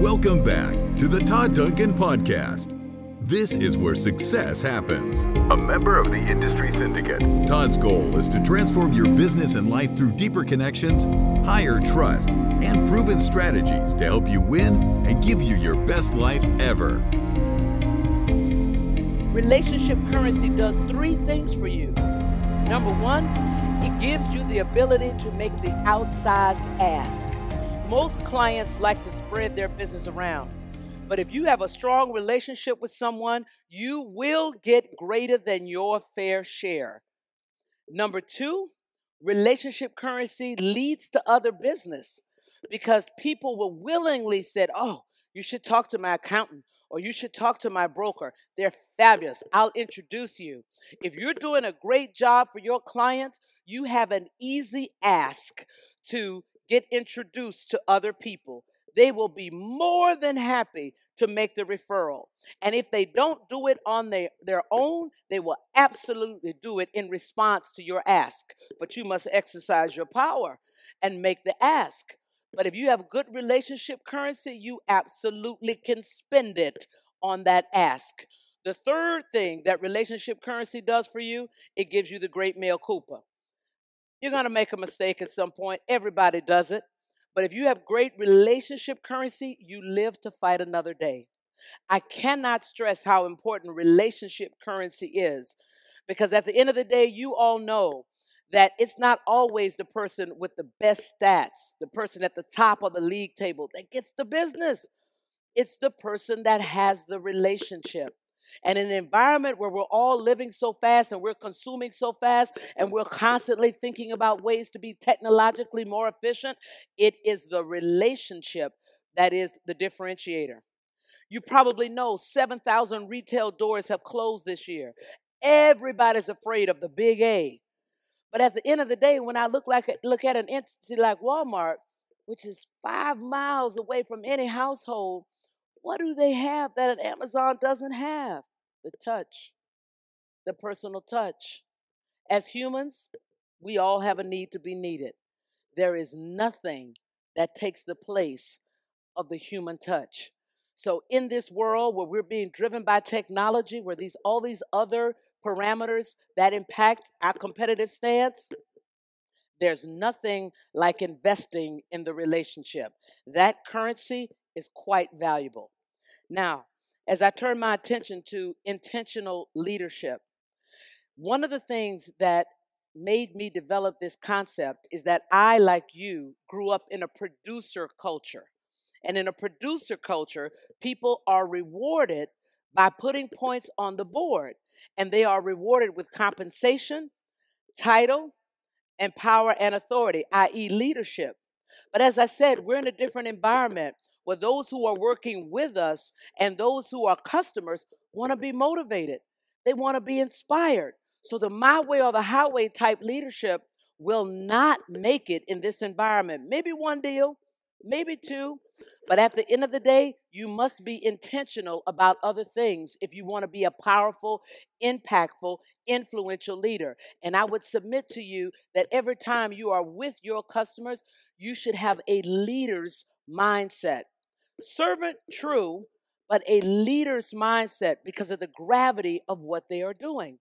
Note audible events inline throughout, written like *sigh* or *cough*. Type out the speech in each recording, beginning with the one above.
Welcome back to the Todd Duncan Podcast. This is where success happens. A member of the Industry Syndicate. Todd's goal is to transform your business and life through deeper connections, higher trust, and proven strategies to help you win and give you your best life ever. Relationship currency does three things for you. Number one, it gives you the ability to make the outsized ask. Most clients like to spread their business around. But if you have a strong relationship with someone, you will get greater than your fair share. Number two, relationship currency leads to other business because people will willingly say, Oh, you should talk to my accountant or you should talk to my broker. They're fabulous. I'll introduce you. If you're doing a great job for your clients, you have an easy ask to get introduced to other people. They will be more than happy to make the referral. And if they don't do it on their, their own, they will absolutely do it in response to your ask. But you must exercise your power and make the ask. But if you have good relationship currency, you absolutely can spend it on that ask. The third thing that relationship currency does for you, it gives you the great mea culpa. You're going to make a mistake at some point. Everybody does it. But if you have great relationship currency, you live to fight another day. I cannot stress how important relationship currency is because at the end of the day, you all know that it's not always the person with the best stats, the person at the top of the league table that gets the business. It's the person that has the relationship. And in an environment where we're all living so fast and we're consuming so fast and we're constantly thinking about ways to be technologically more efficient, it is the relationship that is the differentiator. You probably know 7,000 retail doors have closed this year. Everybody's afraid of the big A. But at the end of the day, when I look like look at an entity like Walmart, which is five miles away from any household, what do they have that an Amazon doesn't have? The touch, the personal touch. As humans, we all have a need to be needed. There is nothing that takes the place of the human touch. So in this world where we're being driven by technology, where these all these other parameters that impact our competitive stance, there's nothing like investing in the relationship. That currency is quite valuable. Now, as I turn my attention to intentional leadership, one of the things that made me develop this concept is that I, like you, grew up in a producer culture. And in a producer culture, people are rewarded by putting points on the board, and they are rewarded with compensation, title, and power and authority, i.e., leadership. But as I said, we're in a different environment where those who are working with us and those who are customers want to be motivated. They want to be inspired. So the my way or the highway type leadership will not make it in this environment. Maybe one deal, maybe two, but at the end of the day, you must be intentional about other things if you want to be a powerful, impactful, influential leader. And I would submit to you that every time you are with your customers, you should have a leader's mindset. Servant, true, but a leader's mindset because of the gravity of what they are doing.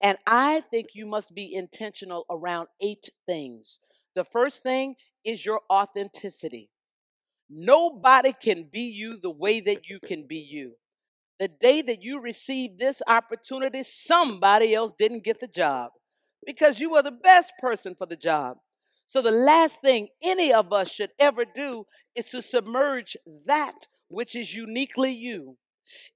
And I think you must be intentional around eight things. The first thing is your authenticity. Nobody can be you the way that you can be you. The day that you received this opportunity, somebody else didn't get the job because you were the best person for the job. So, the last thing any of us should ever do is to submerge that which is uniquely you.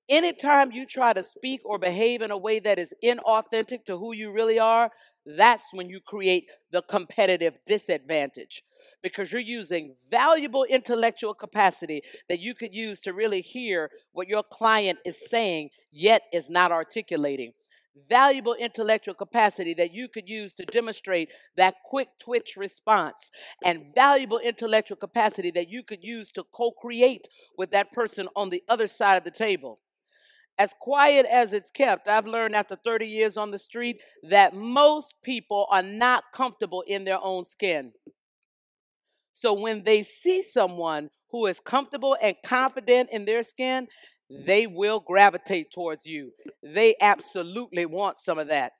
Anytime you try to speak or behave in a way that is inauthentic to who you really are, that's when you create the competitive disadvantage because you're using valuable intellectual capacity that you could use to really hear what your client is saying, yet is not articulating valuable intellectual capacity that you could use to demonstrate that quick twitch response, and valuable intellectual capacity that you could use to co create with that person on the other side of the table. As quiet as it's kept, I've learned after 30 years on the street that most people are not comfortable in their own skin. So when they see someone who is comfortable and confident in their skin, they will gravitate towards you. They absolutely want some of that.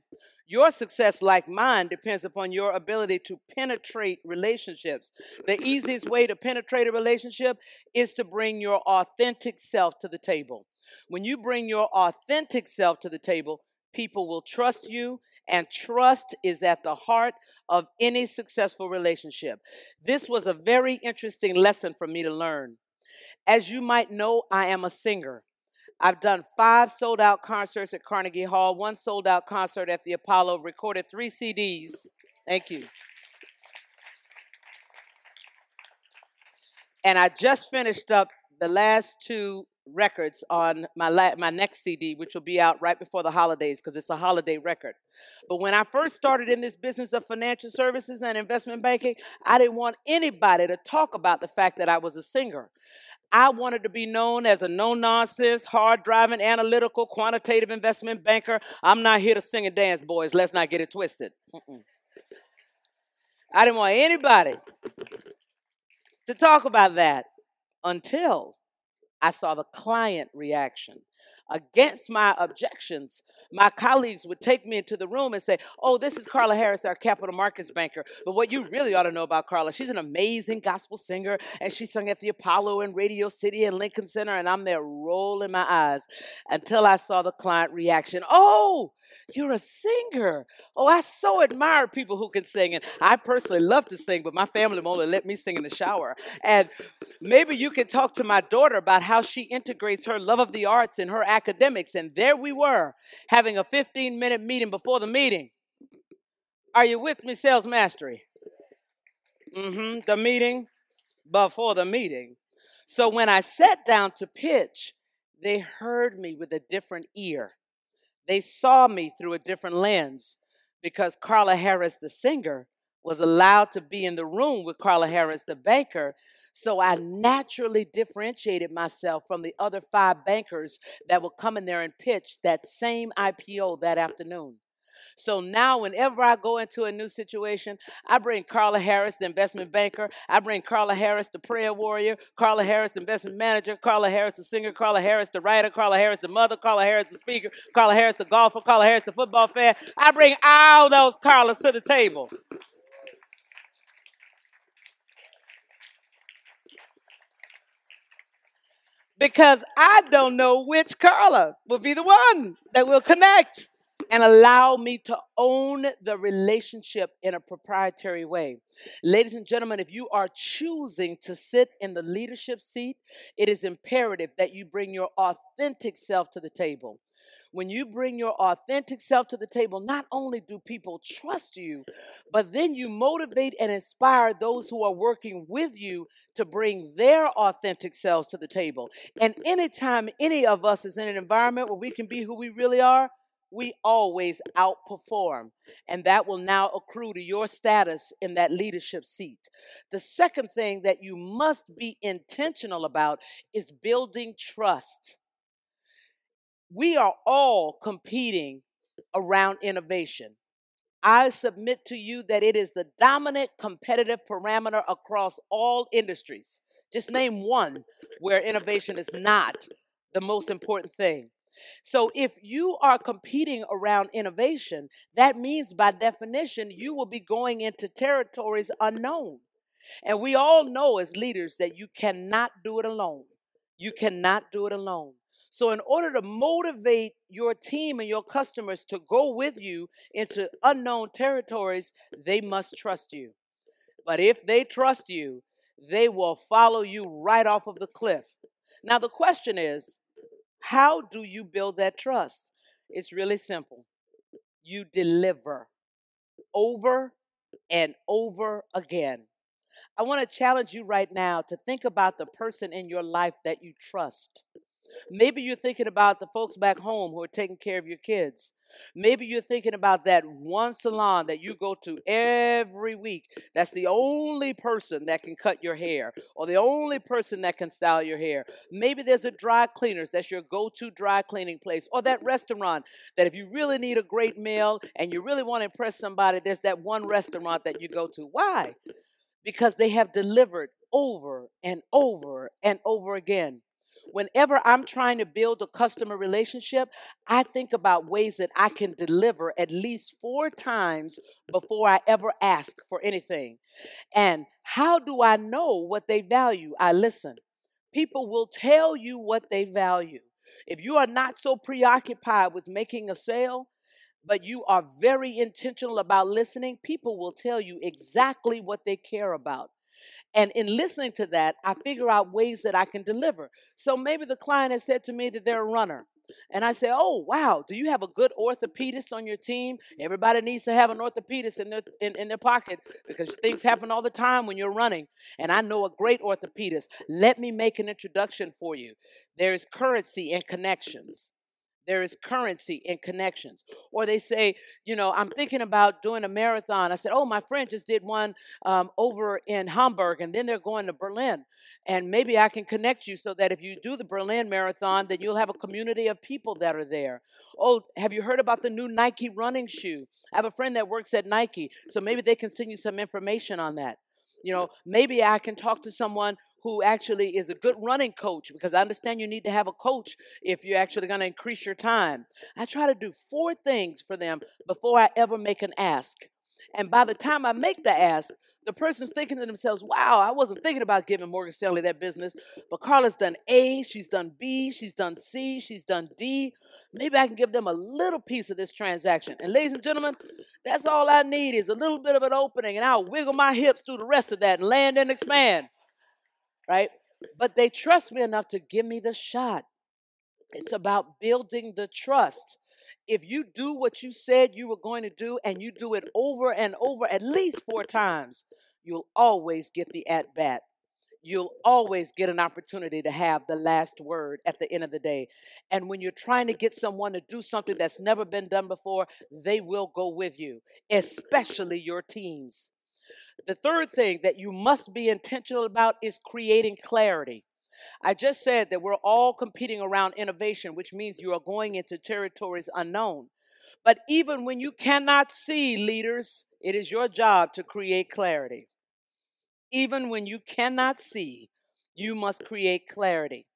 Your success, like mine, depends upon your ability to penetrate relationships. The easiest way to penetrate a relationship is to bring your authentic self to the table. When you bring your authentic self to the table, people will trust you, and trust is at the heart of any successful relationship. This was a very interesting lesson for me to learn. As you might know, I am a singer. I've done five sold out concerts at Carnegie Hall, one sold out concert at the Apollo, recorded three CDs. Thank you. And I just finished up the last two records on my la- my next CD, which will be out right before the holidays because it's a holiday record. But when I first started in this business of financial services and investment banking, I didn't want anybody to talk about the fact that I was a singer. I wanted to be known as a no nonsense, hard driving, analytical, quantitative investment banker. I'm not here to sing and dance, boys. Let's not get it twisted. I didn't want anybody to talk about that until I saw the client reaction against my objections, my colleagues would take me into the room and say, Oh, this is Carla Harris, our capital markets banker. But what you really ought to know about Carla, she's an amazing gospel singer, and she sung at the Apollo and Radio City and Lincoln Center, and I'm there rolling my eyes until I saw the client reaction. Oh, you're a singer. Oh, I so admire people who can sing. And I personally love to sing, but my family won't let me sing in the shower. And maybe you can talk to my daughter about how she integrates her love of the arts in her academics. And there we were, having a 15 minute meeting before the meeting. Are you with me, sales mastery? Mm-hmm. The meeting before the meeting. So when I sat down to pitch, they heard me with a different ear. They saw me through a different lens because Carla Harris, the singer, was allowed to be in the room with Carla Harris, the banker. So I naturally differentiated myself from the other five bankers that would come in there and pitch that same IPO that afternoon. So now, whenever I go into a new situation, I bring Carla Harris, the investment banker. I bring Carla Harris, the prayer warrior. Carla Harris, investment manager. Carla Harris, the singer. Carla Harris, the writer. Carla Harris, the mother. Carla Harris, the speaker. Carla Harris, the golfer. Carla Harris, the football fan. I bring all those Carlas to the table. because I don't know which Carla will be the one that will connect and allow me to own the relationship in a proprietary way. Ladies and gentlemen, if you are choosing to sit in the leadership seat, it is imperative that you bring your authentic self to the table. When you bring your authentic self to the table, not only do people trust you, but then you motivate and inspire those who are working with you to bring their authentic selves to the table. And anytime any of us is in an environment where we can be who we really are, we always outperform. And that will now accrue to your status in that leadership seat. The second thing that you must be intentional about is building trust. We are all competing around innovation. I submit to you that it is the dominant competitive parameter across all industries. Just name one where innovation is not the most important thing. So if you are competing around innovation, that means by definition, you will be going into territories unknown. And we all know as leaders that you cannot do it alone. You cannot do it alone. So, in order to motivate your team and your customers to go with you into unknown territories, they must trust you. But if they trust you, they will follow you right off of the cliff. Now, the question is how do you build that trust? It's really simple. You deliver over and over again. I want to challenge you right now to think about the person in your life that you trust. Maybe you're thinking about the folks back home who are taking care of your kids. Maybe you're thinking about that one salon that you go to every week. That's the only person that can cut your hair or the only person that can style your hair. Maybe there's a dry cleaners that's your go to dry cleaning place or that restaurant that if you really need a great meal and you really want to impress somebody, there's that one restaurant that you go to. Why? because they have delivered over and over and over again. Whenever I'm trying to build a customer relationship, I think about ways that I can deliver at least four times before I ever ask for anything. And how do I know what they value? I listen. People will tell you what they value. If you are not so preoccupied with making a sale, but you are very intentional about listening, people will tell you exactly what they care about. And in listening to that, I figure out ways that I can deliver. So maybe the client has said to me that they're a runner. And I say, Oh, wow, do you have a good orthopedist on your team? Everybody needs to have an orthopedist in their, in, in their pocket because things happen all the time when you're running. And I know a great orthopedist. Let me make an introduction for you. There is currency in connections. There is currency in connections. Or they say, you know, I'm thinking about doing a marathon. I said, oh, my friend just did one um, over in Hamburg, and then they're going to Berlin. And maybe I can connect you so that if you do the Berlin Marathon, then you'll have a community of people that are there. Oh, have you heard about the new Nike running shoe? I have a friend that works at Nike, so maybe they can send you some information on that. You know, maybe I can talk to someone who actually is a good running coach because I understand you need to have a coach if you're actually going to increase your time. I try to do four things for them before I ever make an ask. And by the time I make the ask, the person's thinking to themselves, wow, I wasn't thinking about giving Morgan Stanley that business, but Carla's done A, she's done B, she's done C, she's done D. Maybe I can give them a little piece of this transaction. And ladies and gentlemen, that's all I need is a little bit of an opening, and I'll wiggle my hips through the rest of that and land and expand right? But they trust me enough to give me the shot. It's about building the trust. If you do what you said you were going to do and you do it over and over at least four times, you'll always get the at bat. You'll always get an opportunity to have the last word at the end of the day. And when you're trying to get someone to do something that's never been done before, they will go with you, especially your teams. The third thing that you must be intentional about is creating clarity. I just said that we're all competing around innovation, which means you are going into territories unknown. But even when you cannot see leaders, it is your job to create clarity. Even when you cannot see, you must create clarity.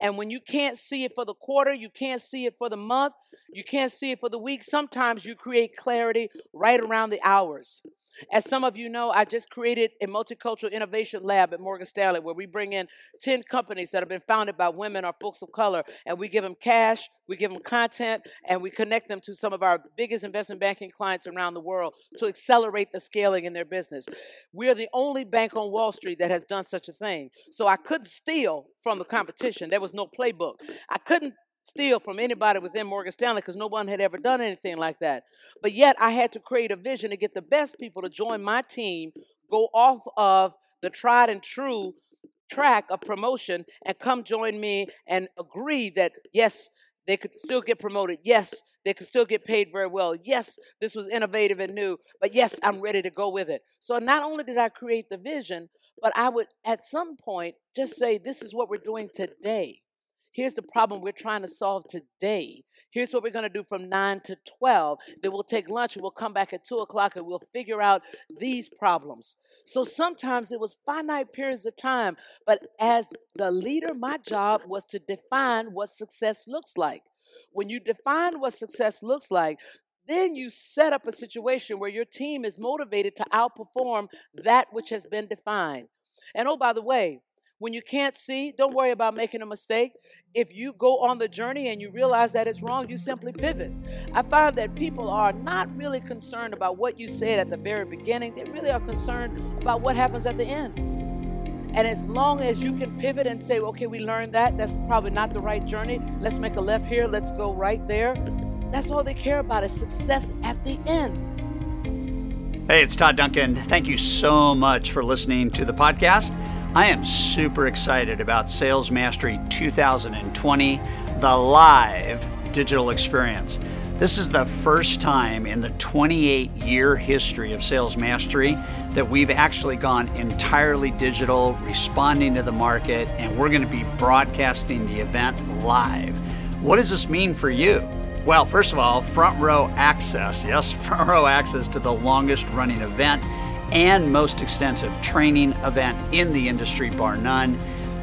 And when you can't see it for the quarter, you can't see it for the month, you can't see it for the week, sometimes you create clarity right around the hours. As some of you know, I just created a multicultural innovation lab at Morgan Stanley where we bring in 10 companies that have been founded by women or folks of color, and we give them cash, we give them content, and we connect them to some of our biggest investment banking clients around the world to accelerate the scaling in their business. We are the only bank on Wall Street that has done such a thing. So I couldn't steal from the competition. There was no playbook. I couldn't steal from anybody within Morgan Stanley because no one had ever done anything like that. But yet I had to create a vision to get the best people to join my team, go off of the tried and true track of promotion and come join me and agree that yes, they could still get promoted. Yes, they could still get paid very well. Yes, this was innovative and new, but yes, I'm ready to go with it. So not only did I create the vision, but I would at some point just say, This is what we're doing today. Here's the problem we're trying to solve today. Here's what we're going to do from 9 to 12. Then we'll take lunch and we'll come back at 2 o'clock and we'll figure out these problems. So sometimes it was finite periods of time. But as the leader, my job was to define what success looks like. When you define what success looks like, then you set up a situation where your team is motivated to outperform that which has been defined. And oh, by the way, when you can't see, don't worry about making a mistake. If you go on the journey and you realize that it's wrong, you simply pivot. I find that people are not really concerned about what you said at the very beginning, they really are concerned about what happens at the end. And as long as you can pivot and say, okay, we learned that, that's probably not the right journey. Let's make a left here, let's go right there. That's all they care about is success at the end. Hey, it's Todd Duncan. Thank you so much for listening to the podcast. I am super excited about Sales Mastery 2020, the live digital experience. This is the first time in the 28 year history of Sales Mastery that we've actually gone entirely digital, responding to the market, and we're going to be broadcasting the event live. What does this mean for you? Well, first of all, front row access, yes, *laughs* front row access to the longest running event and most extensive training event in the industry, bar none,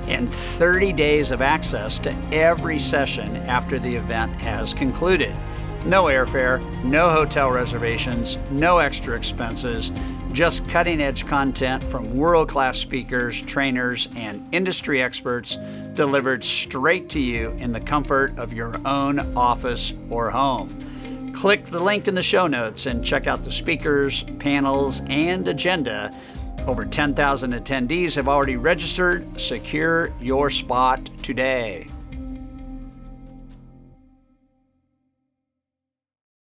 and 30 days of access to every session after the event has concluded. No airfare, no hotel reservations, no extra expenses, just cutting edge content from world class speakers, trainers, and industry experts delivered straight to you in the comfort of your own office or home. Click the link in the show notes and check out the speakers, panels, and agenda. Over 10,000 attendees have already registered. Secure your spot today.